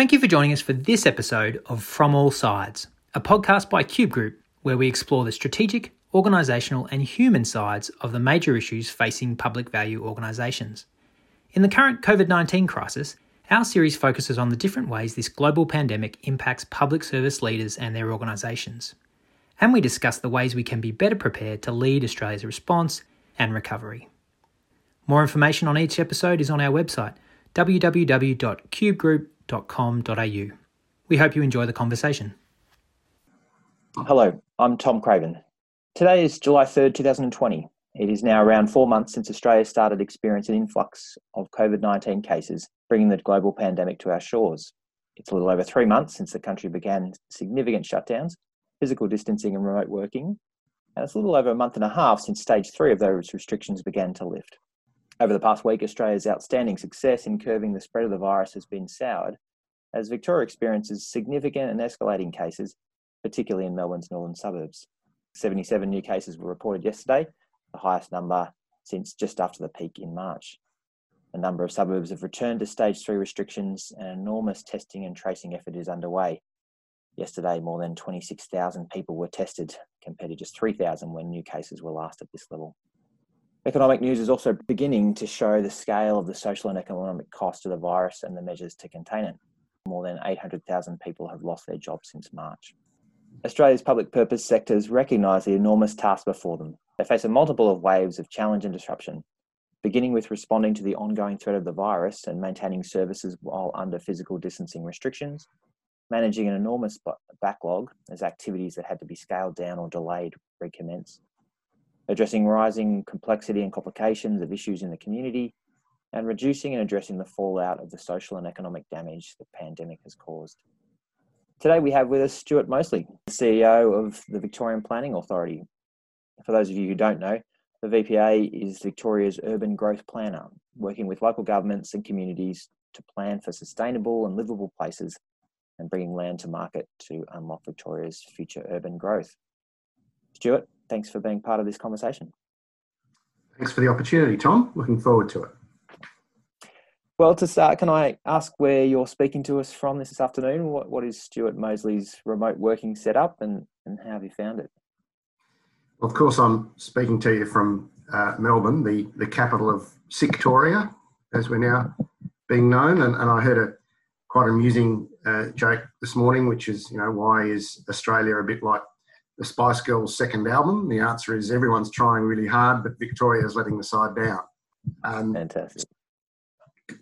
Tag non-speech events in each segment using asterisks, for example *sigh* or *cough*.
Thank you for joining us for this episode of From All Sides, a podcast by Cube Group where we explore the strategic, organisational, and human sides of the major issues facing public value organisations. In the current COVID 19 crisis, our series focuses on the different ways this global pandemic impacts public service leaders and their organisations. And we discuss the ways we can be better prepared to lead Australia's response and recovery. More information on each episode is on our website, www.cubegroup.com www.craven.com.au. We hope you enjoy the conversation. Hello, I'm Tom Craven. Today is July 3rd, 2020. It is now around four months since Australia started experiencing an influx of COVID 19 cases, bringing the global pandemic to our shores. It's a little over three months since the country began significant shutdowns, physical distancing, and remote working. And it's a little over a month and a half since stage three of those restrictions began to lift. Over the past week, Australia's outstanding success in curbing the spread of the virus has been soured, as Victoria experiences significant and escalating cases, particularly in Melbourne's northern suburbs. 77 new cases were reported yesterday, the highest number since just after the peak in March. A number of suburbs have returned to stage three restrictions, and enormous testing and tracing effort is underway. Yesterday, more than 26,000 people were tested, compared to just 3,000 when new cases were last at this level. Economic news is also beginning to show the scale of the social and economic cost of the virus and the measures to contain it. More than 800,000 people have lost their jobs since March. Australia's public purpose sectors recognise the enormous task before them. They face a multiple of waves of challenge and disruption, beginning with responding to the ongoing threat of the virus and maintaining services while under physical distancing restrictions, managing an enormous backlog as activities that had to be scaled down or delayed recommence, addressing rising complexity and complications of issues in the community, and reducing and addressing the fallout of the social and economic damage the pandemic has caused. Today we have with us Stuart Moseley, CEO of the Victorian Planning Authority. For those of you who don't know, the VPA is Victoria's urban growth planner, working with local governments and communities to plan for sustainable and livable places and bringing land to market to unlock Victoria's future urban growth. Stuart, thanks for being part of this conversation. Thanks for the opportunity, Tom. Looking forward to it. Well, to start, can I ask where you're speaking to us from this afternoon? What, what is Stuart Moseley's remote working setup and, and how have you found it? Of course, I'm speaking to you from uh, Melbourne, the, the capital of Victoria, as we're now being known. And, and I heard a quite amusing uh, joke this morning, which is, you know, why is Australia a bit like the Spice Girls' second album? The answer is everyone's trying really hard, but Victoria's letting the side down. Um, Fantastic.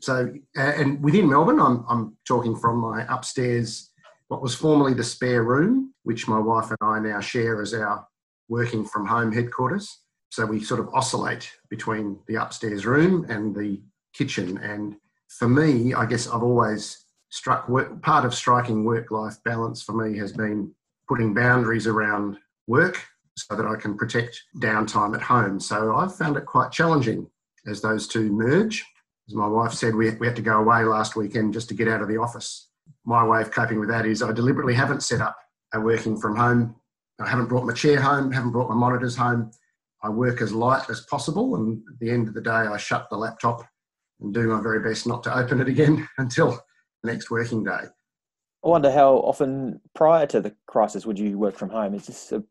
So, and within Melbourne, I'm, I'm talking from my upstairs, what was formerly the spare room, which my wife and I now share as our working from home headquarters. So we sort of oscillate between the upstairs room and the kitchen. And for me, I guess I've always struck work, part of striking work life balance for me has been putting boundaries around work so that I can protect downtime at home. So I've found it quite challenging as those two merge. As my wife said, we, we had to go away last weekend just to get out of the office. My way of coping with that is I deliberately haven't set up a working from home. I haven't brought my chair home, haven't brought my monitors home. I work as light as possible, and at the end of the day, I shut the laptop and do my very best not to open it again *laughs* until the next working day. I wonder how often prior to the crisis would you work from home? Is this a,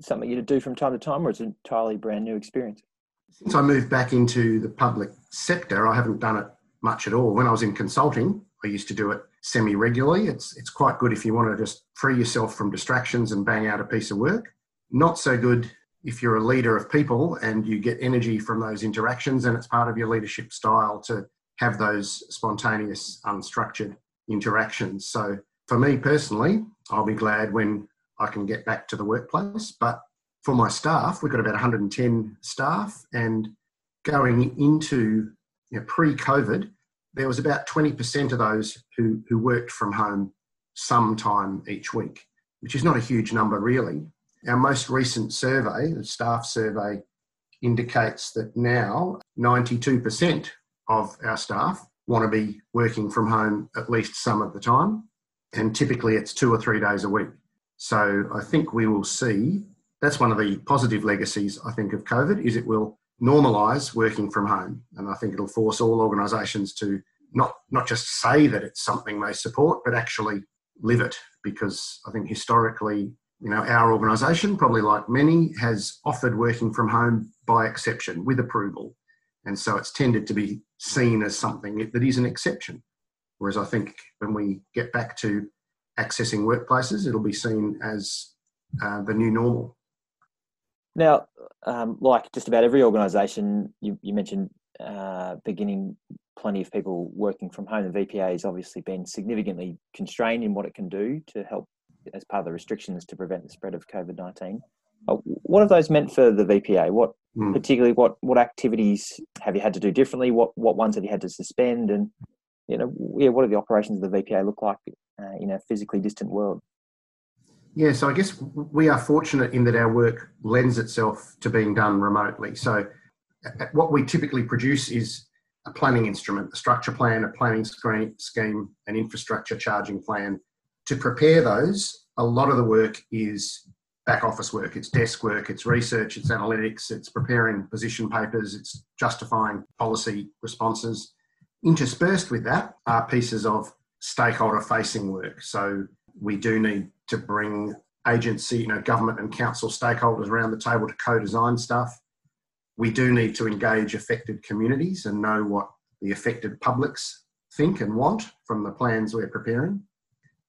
something you'd do from time to time, or is it an entirely brand new experience? Since I moved back into the public sector, I haven't done it much at all. When I was in consulting, I used to do it semi regularly. It's, it's quite good if you want to just free yourself from distractions and bang out a piece of work. Not so good if you're a leader of people and you get energy from those interactions and it's part of your leadership style to have those spontaneous, unstructured interactions. So for me personally, I'll be glad when I can get back to the workplace. But for my staff, we've got about 110 staff, and going into you know, pre-COVID, there was about 20% of those who, who worked from home sometime each week, which is not a huge number really. Our most recent survey, the staff survey, indicates that now 92% of our staff want to be working from home at least some of the time, and typically it's two or three days a week. So I think we will see that's one of the positive legacies, I think, of COVID is it will normalise working from home. And I think it'll force all organisations to not not just say that it's something they support, but actually live it. Because I think historically, you know, our organisation, probably like many, has offered working from home by exception with approval, and so it's tended to be seen as something that is an exception. Whereas I think when we get back to accessing workplaces, it'll be seen as uh, the new normal. Now, um, like just about every organisation, you, you mentioned uh, beginning plenty of people working from home. The VPA has obviously been significantly constrained in what it can do to help as part of the restrictions to prevent the spread of COVID 19. Uh, what have those meant for the VPA? What mm. particularly what what activities have you had to do differently? What what ones have you had to suspend? And you know, yeah, what do the operations of the VPA look like uh, in a physically distant world? Yeah, so I guess we are fortunate in that our work lends itself to being done remotely. So, what we typically produce is a planning instrument, a structure plan, a planning scheme, an infrastructure charging plan. To prepare those, a lot of the work is back office work. It's desk work, it's research, it's analytics, it's preparing position papers, it's justifying policy responses. Interspersed with that are pieces of stakeholder facing work. So we do need to bring agency, you know, government and council stakeholders around the table to co-design stuff. We do need to engage affected communities and know what the affected publics think and want from the plans we're preparing.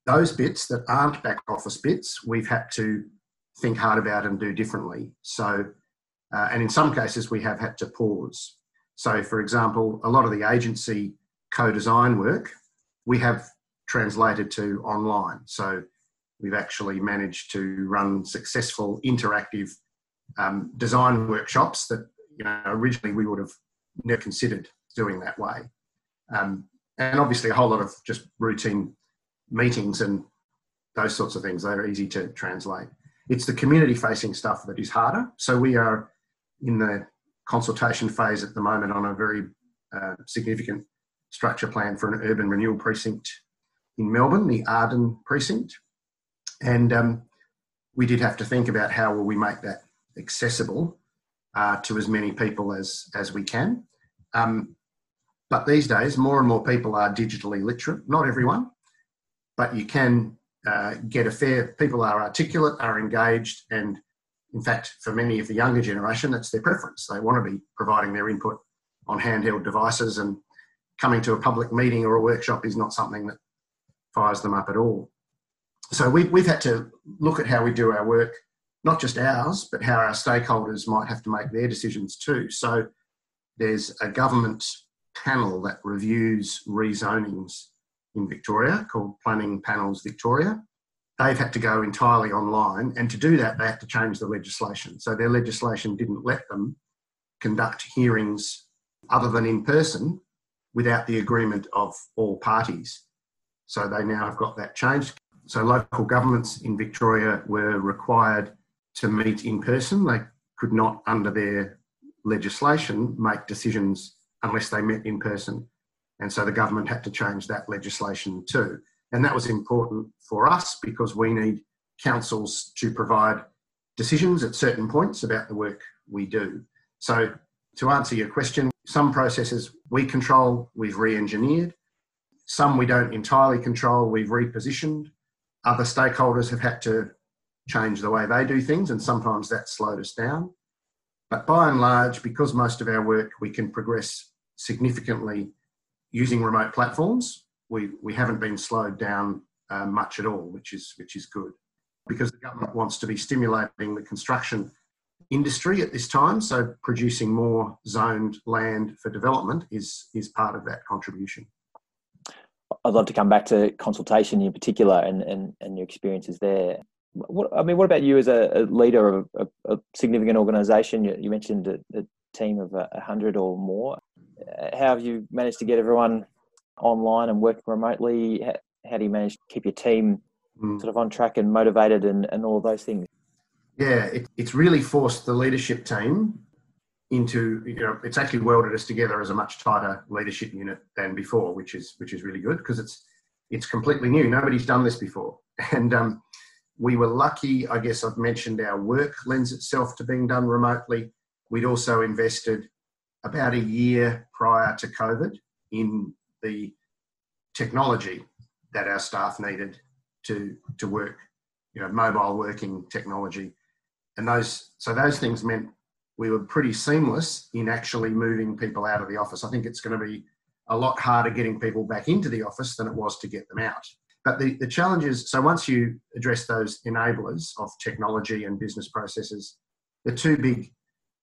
Those bits that aren't back office bits, we've had to think hard about and do differently. So, uh, and in some cases, we have had to pause. So, for example, a lot of the agency co design work we have translated to online. So, we've actually managed to run successful interactive um, design workshops that you know originally we would have never considered doing that way. Um, and obviously a whole lot of just routine meetings and those sorts of things they're easy to translate. It's the community facing stuff that is harder. So we are in the consultation phase at the moment on a very uh, significant structure plan for an urban renewal precinct in melbourne the arden precinct and um, we did have to think about how will we make that accessible uh, to as many people as, as we can. Um, but these days, more and more people are digitally literate. Not everyone, but you can uh, get a fair, people are articulate, are engaged, and in fact, for many of the younger generation, that's their preference. They want to be providing their input on handheld devices, and coming to a public meeting or a workshop is not something that fires them up at all so we've, we've had to look at how we do our work, not just ours, but how our stakeholders might have to make their decisions too. So there's a government panel that reviews rezonings in Victoria called Planning Panels Victoria. They've had to go entirely online, and to do that, they had to change the legislation. So their legislation didn't let them conduct hearings other than in person without the agreement of all parties. So they now have got that changed. So local governments in Victoria were required to meet in person. They could not, under their legislation, make decisions unless they met in person. And so the government had to change that legislation too. And that was important for us because we need councils to provide decisions at certain points about the work we do. So, to answer your question, some processes we control, we've re engineered. Some we don't entirely control, we've repositioned. Other stakeholders have had to change the way they do things, and sometimes that slowed us down. But by and large, because most of our work we can progress significantly using remote platforms, we, we haven't been slowed down uh, much at all, which is, which is good. Because the government wants to be stimulating the construction industry at this time, so producing more zoned land for development is, is part of that contribution. I'd love to come back to consultation in particular and, and, and your experiences there. What, I mean, what about you as a, a leader of a, a, significant organisation? You, you, mentioned a, a team of a hundred or more. How have you managed to get everyone online and working remotely? How, how do you manage to keep your team mm. sort of on track and motivated and, and all of those things? Yeah, it, it's really forced the leadership team into you know it's actually welded us together as a much tighter leadership unit than before which is which is really good because it's it's completely new. Nobody's done this before. *laughs* And um, we were lucky i guess i've mentioned our work lends itself to being done remotely. We'd also invested about a year prior to covid in the technology that our staff needed to to work, you know, mobile working technology, and those so those things meant we were pretty seamless in actually moving people out of the office. I think it's going to be a lot harder getting people back into the office than it was to get them out. But the, the challenge is so once you address those enablers of technology and business processes, the two big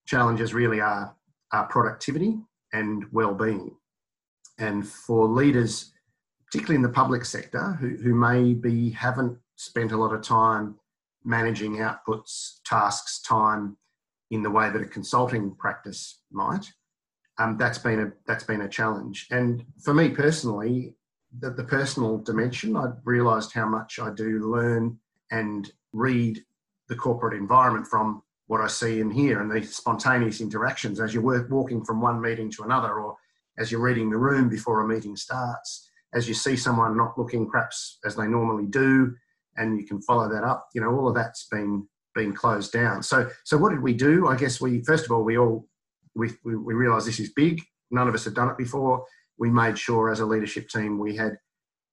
challenges really are, are productivity and well-being. And for leaders, particularly in the public sector, who, who maybe haven't spent a lot of time managing outputs, tasks, time in the way that a consulting practice might, um, that's been a that's been a challenge. And for me personally, the, the personal dimension, I realised how much I do learn and read the corporate environment from what I see and hear and these spontaneous interactions as you're walking from one meeting to another or as you're reading the room before a meeting starts, as you see someone not looking perhaps as they normally do, and you can follow that up. You know, all of that's been been closed down. So, so what did we do? I guess we first of all we all we we, we realised this is big. None of us had done it before. We made sure as a leadership team we had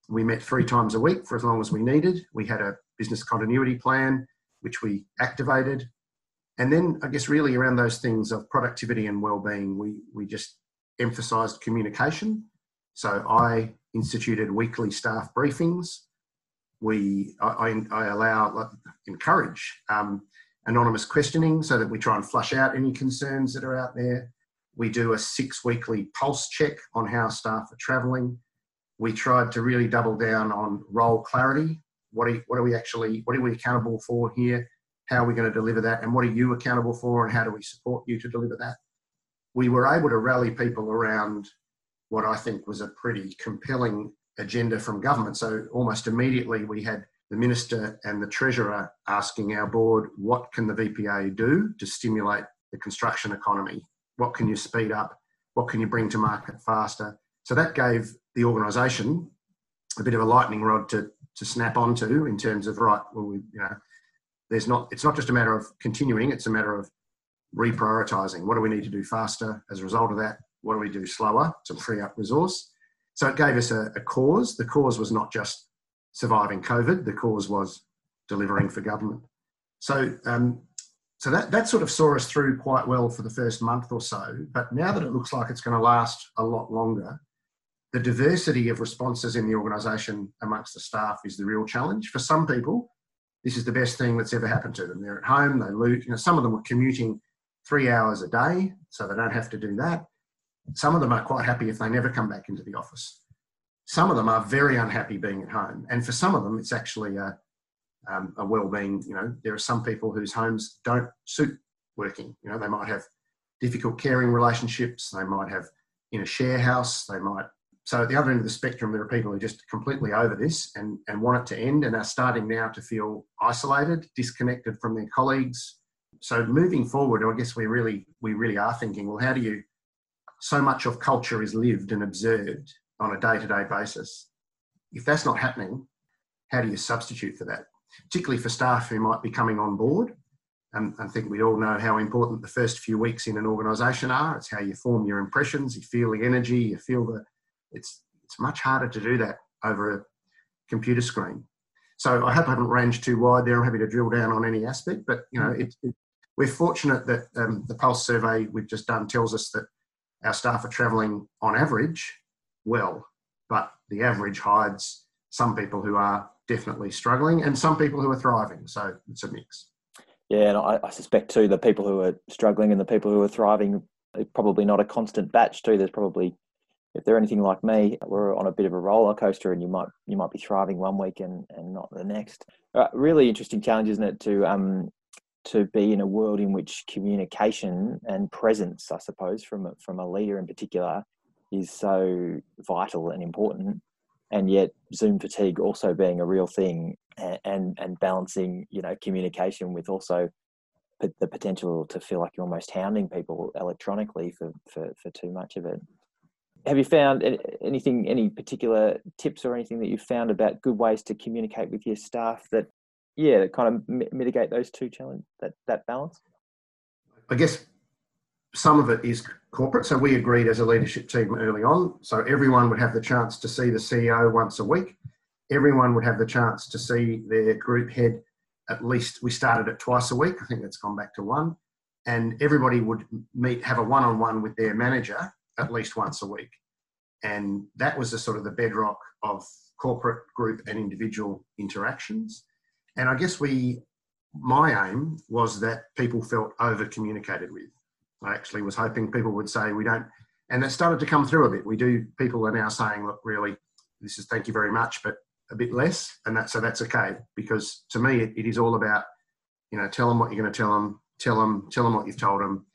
we met three times a week for as long as we needed. We had a business continuity plan which we activated. And then I guess really around those things of productivity and well-being, we we just emphasised communication. So I instituted weekly staff briefings. We I, I allow encourage um, anonymous questioning so that we try and flush out any concerns that are out there. We do a six weekly pulse check on how staff are travelling. We tried to really double down on role clarity. What are, what are we actually, what are we accountable for here? How are we going to deliver that? And what are you accountable for? And how do we support you to deliver that? We were able to rally people around what I think was a pretty compelling agenda from government. So almost immediately we had the minister and the treasurer asking our board, what can the VPA do to stimulate the construction economy? What can you speed up? What can you bring to market faster? So that gave the organisation a bit of a lightning rod to to snap onto in terms of right. Well, we, you know, there's not it's not just a matter of continuing it's a matter of reprioritising. what do we need to do faster as a result of that what do we do slower to free up resource so it gave us a, a cause. The cause was not just surviving covid. The cause was delivering for government. So um, so that, that sort of saw us through quite well for the first month or so. But now that it looks like it's going to last a lot longer the diversity of responses in the organisation amongst the staff is the real challenge. For some people this is the best thing that's ever happened to them. They're at home, they lose, you know, some of them are commuting three hours a day, so they don't have to do that. Some of them are quite happy if they never come back into the office. Some of them are very unhappy being at home. And for some of them, it's actually a, um, a well-being, you know, there are some people whose homes don't suit working. You know, they might have difficult caring relationships, they might have in a share house, they might so at the other end of the spectrum, there are people who are just completely over this and, and want it to end and are starting now to feel isolated, disconnected from their colleagues. So moving forward, I guess we really we really are thinking, well, how do you so much of culture is lived and observed on a day-to-day basis. If that's not happening, how do you substitute for that? Particularly for staff who might be coming on board. And I think we all know how important the first few weeks in an organisation are. It's how you form your impressions, you feel the energy, you feel the it's it's much harder to do that over a computer screen. So I hope I haven't ranged too wide there. I'm happy to drill down on any aspect, but you know, it, it, we're fortunate that um, the Pulse survey we've just done tells us that our staff are travelling on average well, but the average hides some people who are definitely struggling and some people who are thriving. So it's a mix. Yeah, and I, I suspect too the people who are struggling and the people who are thriving probably not a constant batch too. There's probably if they're anything like me, we're on a bit of a roller coaster, and you might you might be thriving one week and, and not the next. Uh, really interesting challenge, isn't it, to um to be in a world in which communication and presence, I suppose, from a, from a leader in particular, is so vital and important, and yet Zoom fatigue also being a real thing, and and, balancing you know communication with also the potential to feel like you're almost hounding people electronically for, for, for too much of it. Have you found anything, any particular tips or anything that you found about good ways to communicate with your staff that, yeah, kind of mitigate those two challenges, that, that balance? I guess some of it is corporate. So we agreed as a leadership team early on. So everyone would have the chance to see the CEO once a week. Everyone would have the chance to see their group head at least. We started it twice a week. I think that's gone back to one. And everybody would meet, have a one on one with their manager at least once a week. And that was the sort of the bedrock of corporate, group, and individual interactions. And I guess we, my aim was that people felt over communicated with. I actually was hoping people would say, we don't, and that started to come through a bit. We do, people are now saying, look, really, this is thank you very much, but a bit less. And that, so that's okay. Because to me, it, it is all about, you know, tell them what you're going to tell them, tell them, tell them what you've told them.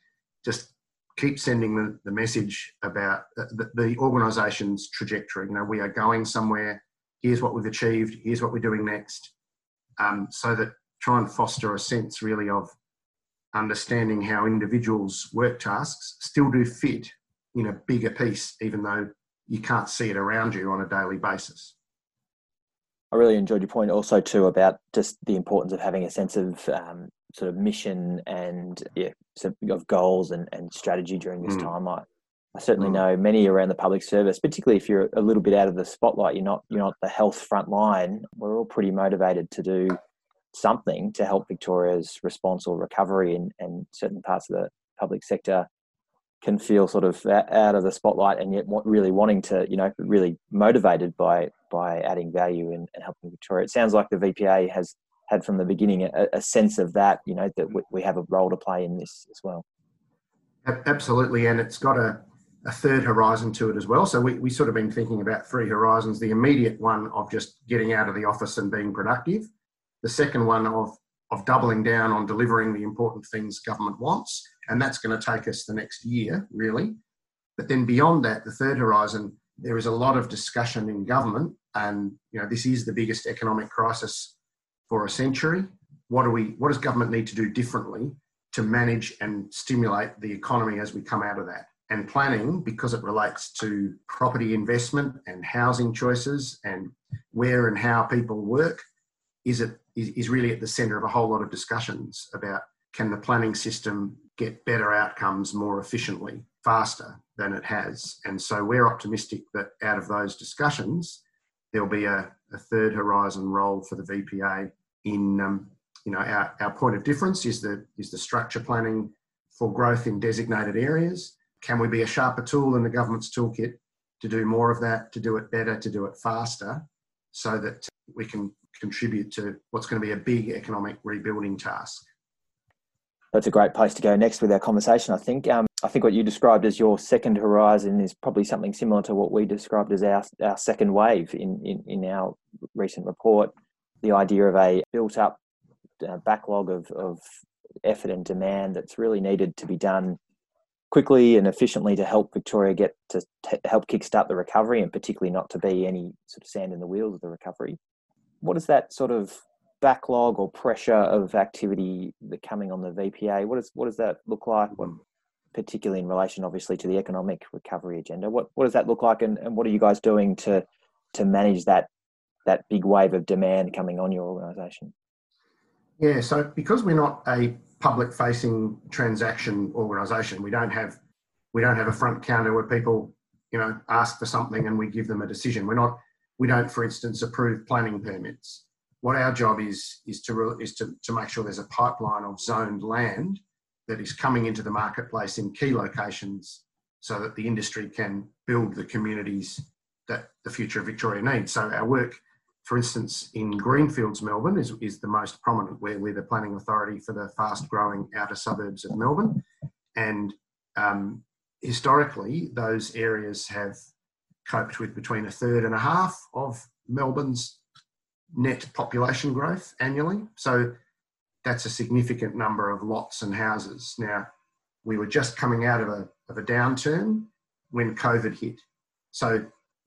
Just keep sending the, the message about the, the organisation's trajectory. You know, we are going somewhere. Here's what we've achieved. Here's what we're doing next. Um, so that try and foster a sense really of understanding how individuals' work tasks still do fit in a bigger piece, even though you can't see it around you on a daily basis. I really enjoyed your point also too about just the importance of having a sense of um, sort of mission and yeah, of goals and, and strategy during this mm. time. I, I certainly mm. know many around the public service, particularly if you're a little bit out of the spotlight, you're not you're not the health front line. We're all pretty motivated to do something to help Victoria's response or recovery, and, and certain parts of the public sector can feel sort of out of the spotlight, and yet really wanting to, you know, really motivated by by adding value and, and helping Victoria. It sounds like the VPA has had from the beginning a, a sense of that, you know, that we, we have a role to play in this as well. Absolutely, and it's got a, a third horizon to it as well. So we, we sort of been thinking about three horizons. The immediate one of just getting out of the office and being productive. The second one of of doubling down on delivering the important things government wants, and that's going to take us the next year, really. But then beyond that, the third horizon, there is a lot of discussion in government, and you know this is the biggest economic crisis for a century. What do we? What does government need to do differently to manage and stimulate the economy as we come out of that? And planning, because it relates to property investment and housing choices and where and how people work, is it is really at the centre of a whole lot of discussions about can the planning system get better outcomes more efficiently, faster than it has. And so we're optimistic that out of those discussions, there'll be a, a third horizon role for the VPA in, um, you know, our, our point of difference is the, is the structure planning for growth in designated areas. Can we be a sharper tool in the government's toolkit to do more of that, to do it better, to do it faster, so that we can contribute to what's going to be a big economic rebuilding task? That's a great place to go next with our conversation. I think. Um, I think what you described as your second horizon is probably something similar to what we described as our, our second wave in, in, in our recent report. The idea of a built up uh, backlog of, of effort and demand that's really needed to be done quickly and efficiently to help Victoria get to t- help kickstart the recovery and particularly not to be any sort of sand in the wheels of the recovery. What is that sort of backlog or pressure of activity that coming on the VPA? What, is, what does that look like? What, mm. particularly in relation, obviously, to the economic recovery agenda. What what does that look like, and, and what are you guys doing to to manage that that big wave of demand coming on your organisation? Yeah, so because we're not a public facing transaction organisation, we don't have we don't have a front counter where people you know ask for something and we give them a decision. We're not we don't, for instance, approve planning permits. What our job is is to is to, to make sure there's a pipeline of zoned land that is coming into the marketplace in key locations so that the industry can build the communities that the future of Victoria needs. So our work, for instance, in Greenfields, Melbourne is, is the most prominent where we're the planning authority for the fast growing outer suburbs of Melbourne. And um, historically, those areas have coped with between a third and a half of Melbourne's net population growth annually. So that's a significant number of lots and houses. Now, we were just coming out of a, of a downturn when COVID hit. So,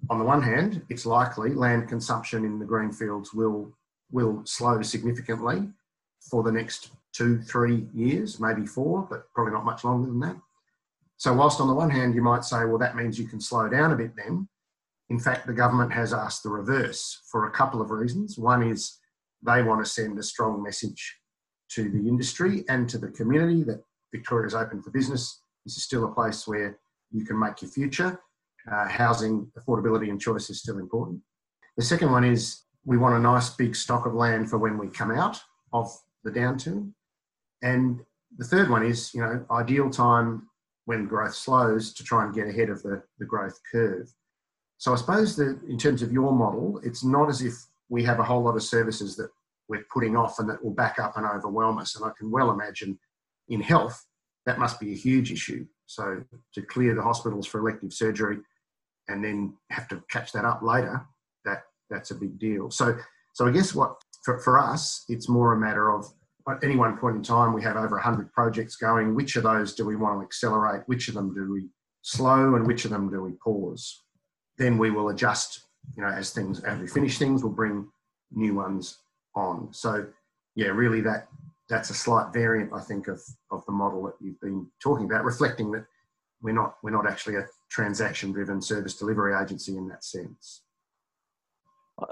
on the one hand, it's likely land consumption in the greenfields will, will slow significantly for the next two, three years, maybe four, but probably not much longer than that. So, whilst on the one hand, you might say, well, that means you can slow down a bit then. In fact, the government has asked the reverse for a couple of reasons. One is they want to send a strong message to the industry and to the community that Victoria is open for business this is still a place where you can make your future. Uh, housing affordability and choice is still important. The second one is we want a nice big stock of land for when we come out of the downturn. And the third one is, you know, ideal time when growth slows to try and get ahead of the, the growth curve. So I suppose that in terms of your model, it's not as if we have a whole lot of services that we're putting off and that will back up and overwhelm us. And I can well imagine in health, that must be a huge issue. So to clear the hospitals for elective surgery and then have to catch that up later, that that's a big deal. So so I guess what for, for us, it's more a matter of at any one point in time, we have over 100 projects going. Which of those do we want to accelerate? Which of them do we slow? And which of them do we pause? Then we will adjust, you know, as things, as we finish things, we'll bring new ones on. So, yeah, really that that's a slight variant, I think, of, of the model that you've been talking about, reflecting that we're not, we're not actually a transaction driven service delivery agency in that sense.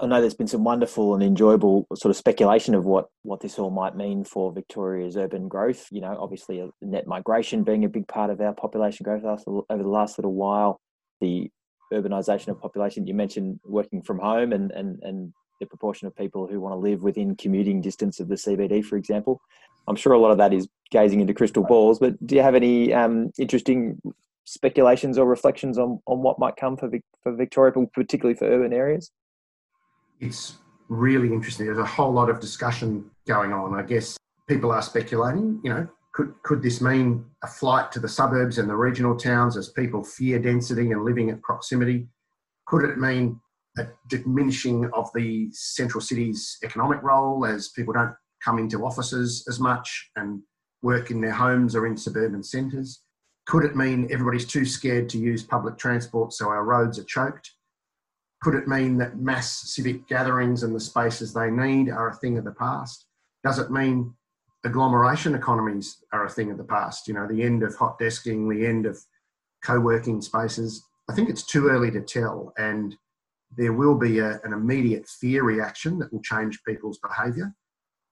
I know there's been some wonderful and enjoyable sort of speculation of what what this all might mean for Victoria's urban growth. You know, obviously, net migration being a big part of our population growth over the last little while. The urbanisation of population. You mentioned working from home and and and the proportion of people who want to live within commuting distance of the CBD, for example. I'm sure a lot of that is gazing into crystal balls. But do you have any um, interesting speculations or reflections on on what might come for for Victoria, particularly for urban areas? it's really interesting. There's a whole lot of discussion going on. I guess people are speculating, you know, could, could this mean a flight to the suburbs and the regional towns as people fear density and living at proximity? Could it mean a diminishing of the central city's economic role as people don't come into offices as much and work in their homes or in suburban centres? Could it mean everybody's too scared to use public transport so our roads are choked? Could it mean that mass civic gatherings and the spaces they need are a thing of the past? Does it mean agglomeration economies are a thing of the past? You know, the end of hot desking, the end of co working spaces. I think it's too early to tell, and there will be a, an immediate fear reaction that will change people's behaviour.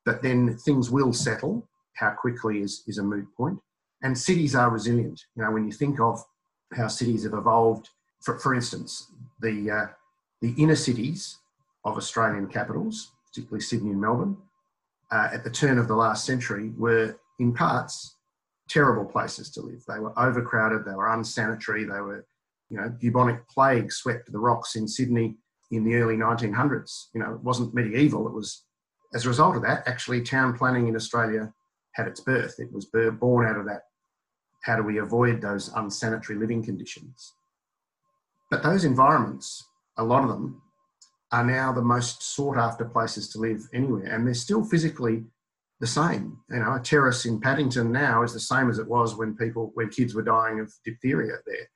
But then things will settle. How quickly is, is a moot point. And cities are resilient. You know, when you think of how cities have evolved, for, for instance, the uh, the inner cities of Australian capitals, particularly Sydney and Melbourne, uh, at the turn of the last century were in parts terrible places to live. They were overcrowded, they were unsanitary, they were, you know, bubonic plague swept the rocks in Sydney in the early 1900s. You know, it wasn't medieval, it was, as a result of that, actually town planning in Australia had its birth. It was born out of that. How do we avoid those unsanitary living conditions? But those environments a lot of them are now the most sought after places to live anywhere, and they're still physically the same. You know, a terrace in Paddington now is the same as it was when people, when kids were dying of diphtheria there,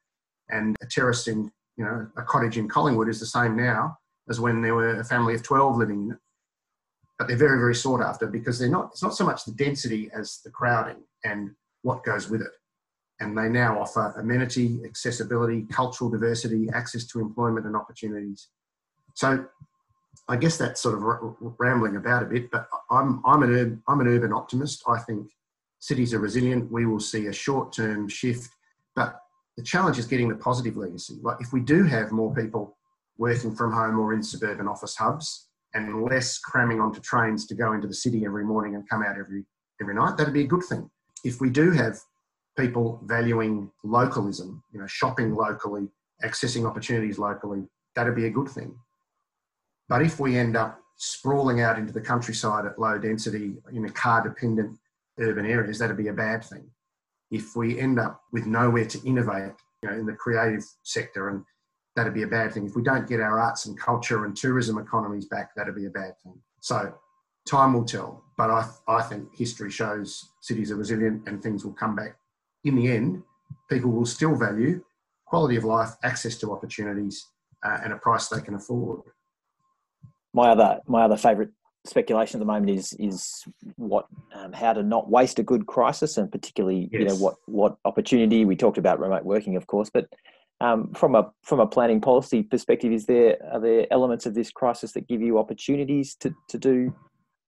and a terrace in, you know, a cottage in Collingwood is the same now as when there were a family of twelve living in it. But they're very, very sought after because they're not. It's not so much the density as the crowding and what goes with it and they now offer amenity, accessibility, cultural diversity, access to employment and opportunities. So I guess that's sort of rambling about a bit, but I'm, I'm, an, I'm an urban optimist. I think cities are resilient. We will see a short term shift, but the challenge is getting the positive legacy. Like if we do have more people working from home or in suburban office hubs and less cramming onto trains to go into the city every morning and come out every, every night, that'd be a good thing. If we do have people valuing localism, you know, shopping locally, accessing opportunities locally, that'd be a good thing. But if we end up sprawling out into the countryside at low density in a car dependent urban areas, that'd be a bad thing. If we end up with nowhere to innovate, you know, in the creative sector, and that'd be a bad thing. If we don't get our arts and culture and tourism economies back, that'd be a bad thing. So time will tell. But I, I think history shows cities are resilient and things will come back in the end, people will still value quality of life, access to opportunities, uh, and a price they can afford. My other my other favourite speculation at the moment is is what um, how to not waste a good crisis, and particularly yes. you know what what opportunity we talked about remote working, of course, but. Um, from a from a planning policy perspective, is there are there elements of this crisis that give you opportunities to, to do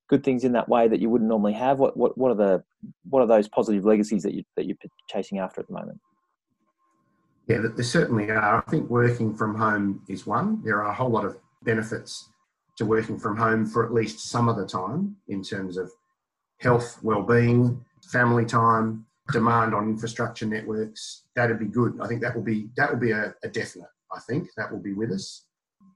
good things in that way that you wouldn't normally have? What what what are the what are those positive legacies that you that you're chasing after at the moment? Yeah, there certainly are. I think working from home is one. There are a whole lot of benefits to working from home for at least some of the time in terms of health, well-being, family time, demand on infrastructure networks. That'd be good. I think that will be that will be a, a definite. I think that will be with us.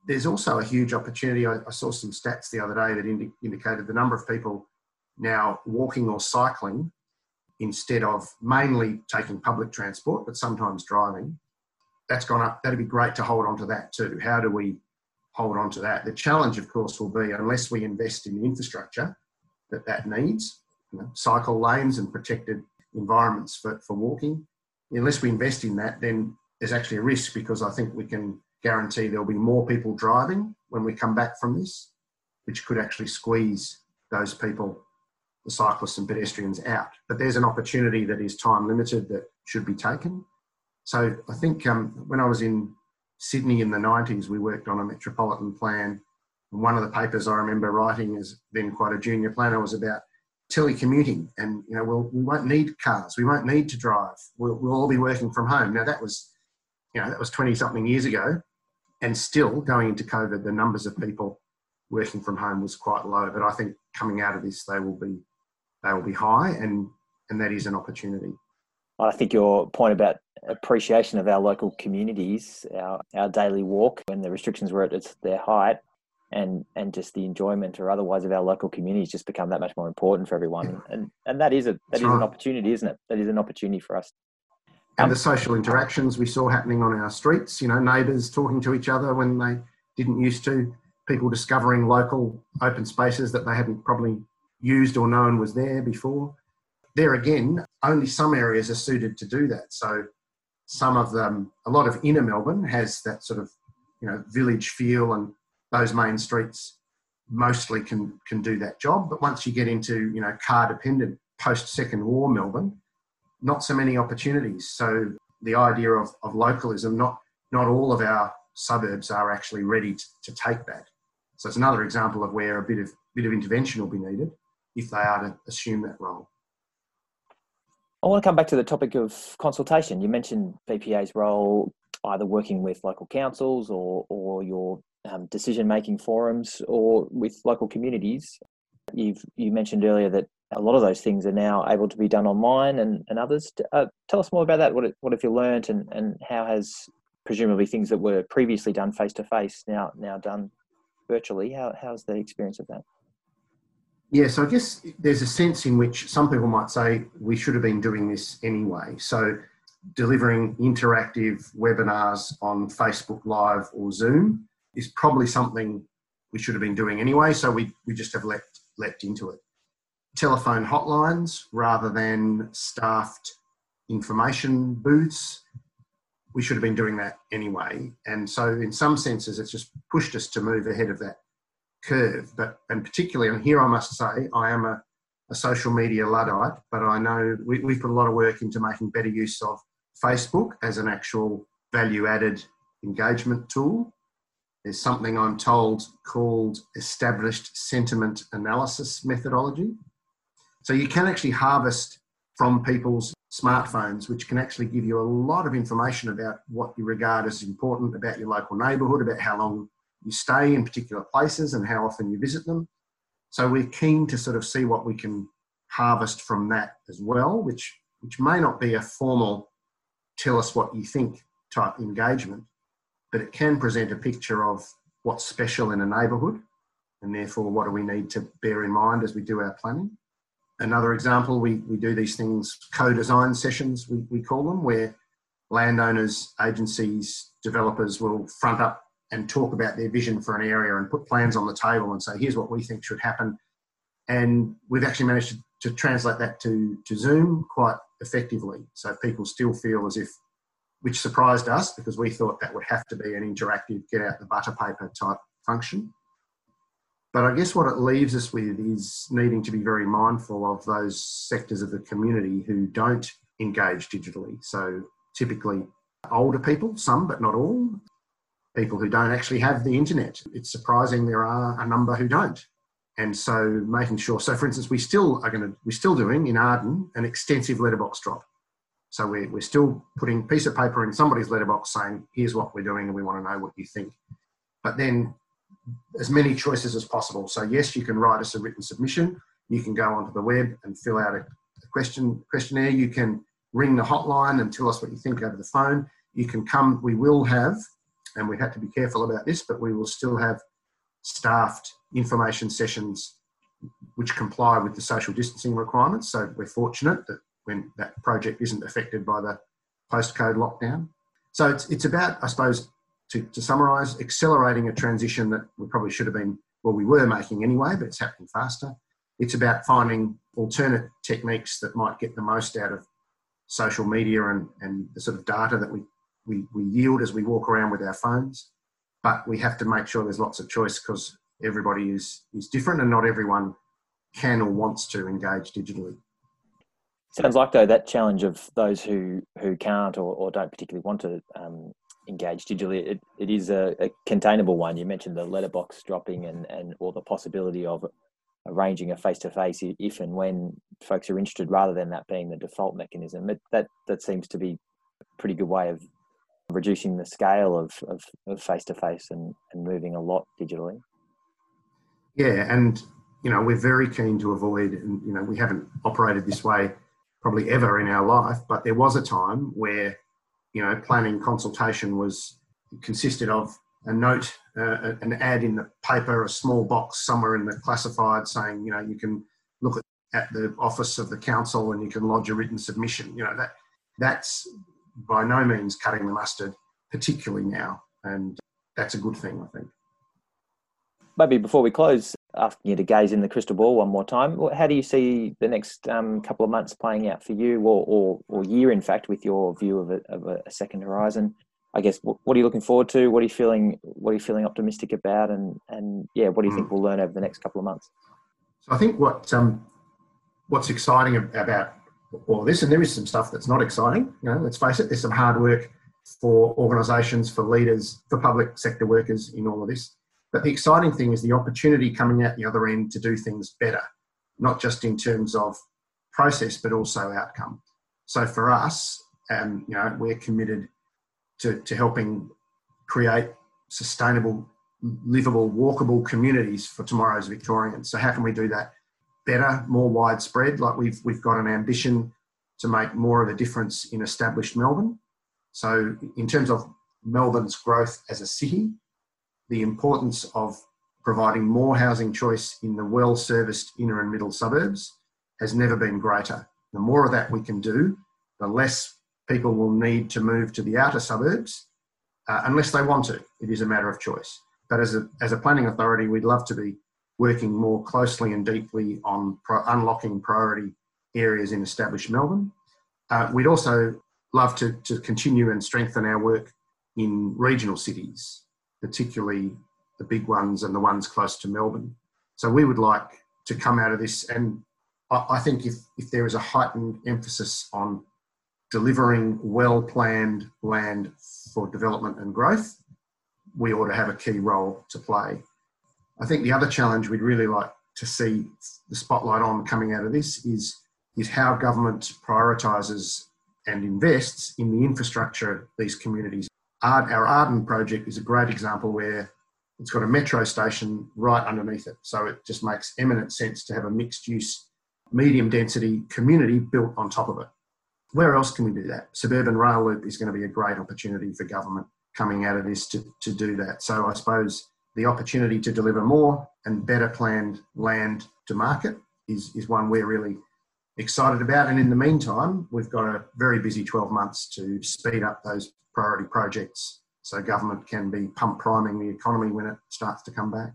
There's also a huge opportunity. I, I saw some stats the other day that indi- indicated the number of people now walking or cycling instead of mainly taking public transport, but sometimes driving. That's gone up. That'd be great to hold on to that too. How do we hold on to that? The challenge, of course, will be unless we invest in the infrastructure that that needs, you know, cycle lanes and protected environments for, for walking. Unless we invest in that, then there's actually a risk because I think we can guarantee there'll be more people driving when we come back from this, which could actually squeeze those people, the cyclists and pedestrians, out. But there's an opportunity that is time limited that should be taken. So I think um, when I was in Sydney in the 90s, we worked on a metropolitan plan. And one of the papers I remember writing as then quite a junior planner was about telecommuting. And you know we'll, we won't need cars. We won't need to drive. We'll, we'll all be working from home. Now that was you know that was 20 something years ago. And still going into covid the numbers of people working from home was quite low. But i think coming out of this they will be they will be high. And and that is an opportunity. I think your point about appreciation of our local communities our, our daily walk when the restrictions were at their height and and just the enjoyment or otherwise of our local communities just become that much more important for everyone. And and that is a that That's is right. an opportunity isn't it? That is an opportunity for us. And um, the social interactions we saw happening on our streets you know neighbours talking to each other when they didn't used to people discovering local open spaces that they hadn't probably used or known was there before. There again only some areas are suited to do that. So some of them a lot of inner melbourne has that sort of you know village feel and those main streets mostly can can do that job. But once you get into you know car dependent post Second War Melbourne, not so many opportunities. So the idea of, of localism, not not all of our suburbs are actually ready to, to take that. So it's another example of where a bit of bit of intervention will be needed if they are to assume that role. I want to come back to the topic of consultation. You mentioned VPA's role either working with local councils or, or your um, decision making forums or with local communities. You've you mentioned earlier that a lot of those things are now able to be done online and, and others. Uh, tell us more about that. What, what have you learnt and, and how has presumably things that were previously done face to face now now done virtually? How, how's the experience of that? Yeah, so I guess there's a sense in which some people might say we should have been doing this anyway. So delivering interactive webinars on Facebook Live or Zoom is probably something we should have been doing anyway. So we, we just have leapt, leapt into it. Telephone hotlines rather than staffed information booths. We should have been doing that anyway. And so, in some senses, it's just pushed us to move ahead of that curve. But, and particularly, and here I must say, I am a, a social media Luddite, but I know we, we put a lot of work into making better use of Facebook as an actual value added engagement tool. There's something I'm told called established sentiment analysis methodology. So you can actually harvest from people's smartphones, which can actually give you a lot of information about what you regard as important about your local neighbourhood, about how long you stay in particular places and how often you visit them. So we're keen to sort of see what we can harvest from that as well, which which may not be a formal tell us what you think type engagement, but it can present a picture of what's special in a neighbourhood and therefore what do we need to bear in mind as we do our planning. Another example, we, we do these things, co-design sessions, we, we call them, where landowners, agencies, developers will front up and talk about their vision for an area and put plans on the table and say, here's what we think should happen. And we've actually managed to, to translate that to, to Zoom quite effectively. So people still feel as if which surprised us because we thought that would have to be an interactive get out the butter paper type function. But I guess what it leaves us with is needing to be very mindful of those sectors of the community who don't engage digitally. So typically older people, some but not all, people who don't actually have the internet. It's surprising there are a number who don't. And so making sure, so for instance, we still are going to, we're still doing in Arden an extensive letterbox drop. So we're, we're still putting a piece of paper in somebody's letterbox saying, here's what we're doing and we want to know what you think. But then as many choices as possible. So yes, you can write us a written submission. You can go onto the web and fill out a, question questionnaire. You can ring the hotline and tell us what you think over the phone. You can come, we will have, and we have to be careful about this, but we will still have staffed information sessions which comply with the social distancing requirements. So we're fortunate that when that project isn't affected by the post-code lockdown. So it's, it's about, I suppose, to, to summarise, accelerating a transition that we probably should have been, well, we were making anyway, but it's happening faster. It's about finding alternate techniques that might get the most out of social media and, and the sort of data that we, we, we yield as we walk around with our phones. But we have to make sure there's lots of choice because everybody is, is different and not everyone can or wants to engage digitally. Sounds like though that challenge of those who who can't or, or don't particularly want to um, engage digitally, it, it is a, a, containable one. You mentioned the letterbox dropping and and or the possibility of arranging a face to face if and when folks are interested, rather than that being the default mechanism. It, that that seems to be a pretty good way of reducing the scale of of face to face and and moving a lot digitally. Yeah, and you know we're very keen to avoid, and you know we haven't operated this way probably ever in our life, but there was a time where, you know, planning consultation was consisted of a note, uh, an ad in the paper, a small box somewhere in the classified saying, you know, you can look at, at the office of the council and you can lodge a written submission. You know, that that's by no means cutting the mustard, particularly now. And that's a good thing, I think. Maybe before we close, asking you to gaze in the crystal ball one more time. How do you see the next um, couple of months playing out for you, or, or, or year, in fact, with your view of a, of a second horizon? I guess what, what, are you looking forward to? What are you feeling? What are you feeling optimistic about? And and yeah, what do you think hmm. we'll learn over the next couple of months? So I think what um, what's exciting about all this, and there is some stuff that's not exciting. You know, let's face it. There's some hard work for organisations, for leaders, for public sector workers in all of this. But the exciting thing is the opportunity coming out the other end to do things better, not just in terms of process, but also outcome. So for us, um, you know, we're committed to, to helping create sustainable, livable, walkable communities for tomorrow's Victorians. So how can we do that better, more widespread? Like we've we've got an ambition to make more of a difference in established Melbourne. So in terms of Melbourne's growth as a city, the importance of providing more housing choice in the well serviced inner and middle suburbs has never been greater. The more of that we can do, the less people will need to move to the outer suburbs uh, unless they want to. It is a matter of choice. But as a, as a planning authority, we'd love to be working more closely and deeply on pro- unlocking priority areas in established Melbourne. Uh, we'd also love to, to continue and strengthen our work in regional cities particularly the big ones and the ones close to Melbourne. So we would like to come out of this, and I, think if, if there is a heightened emphasis on delivering well planned land for development and growth, we ought to have a key role to play. I think the other challenge we'd really like to see the spotlight on coming out of this is, is how government prioritises and invests in the infrastructure these communities our Arden project is a great example where it's got a metro station right underneath it. So it just makes eminent sense to have a mixed use, medium density community built on top of it. Where else can we do that? Suburban rail loop is going to be a great opportunity for government coming out of this to, to do that. So I suppose the opportunity to deliver more and better planned land to market is, is one we're really excited about. And in the meantime, we've got a very busy 12 months to speed up those priority projects so government can be pump priming the economy when it starts to come back.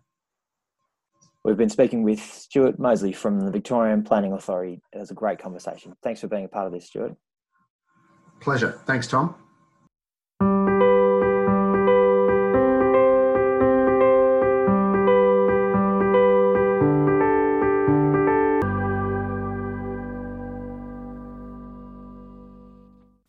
We've been speaking with Stuart Moseley from the Victorian Planning Authority. It was a great conversation. Thanks for being a part of this, Stuart. Pleasure. Thanks, Tom.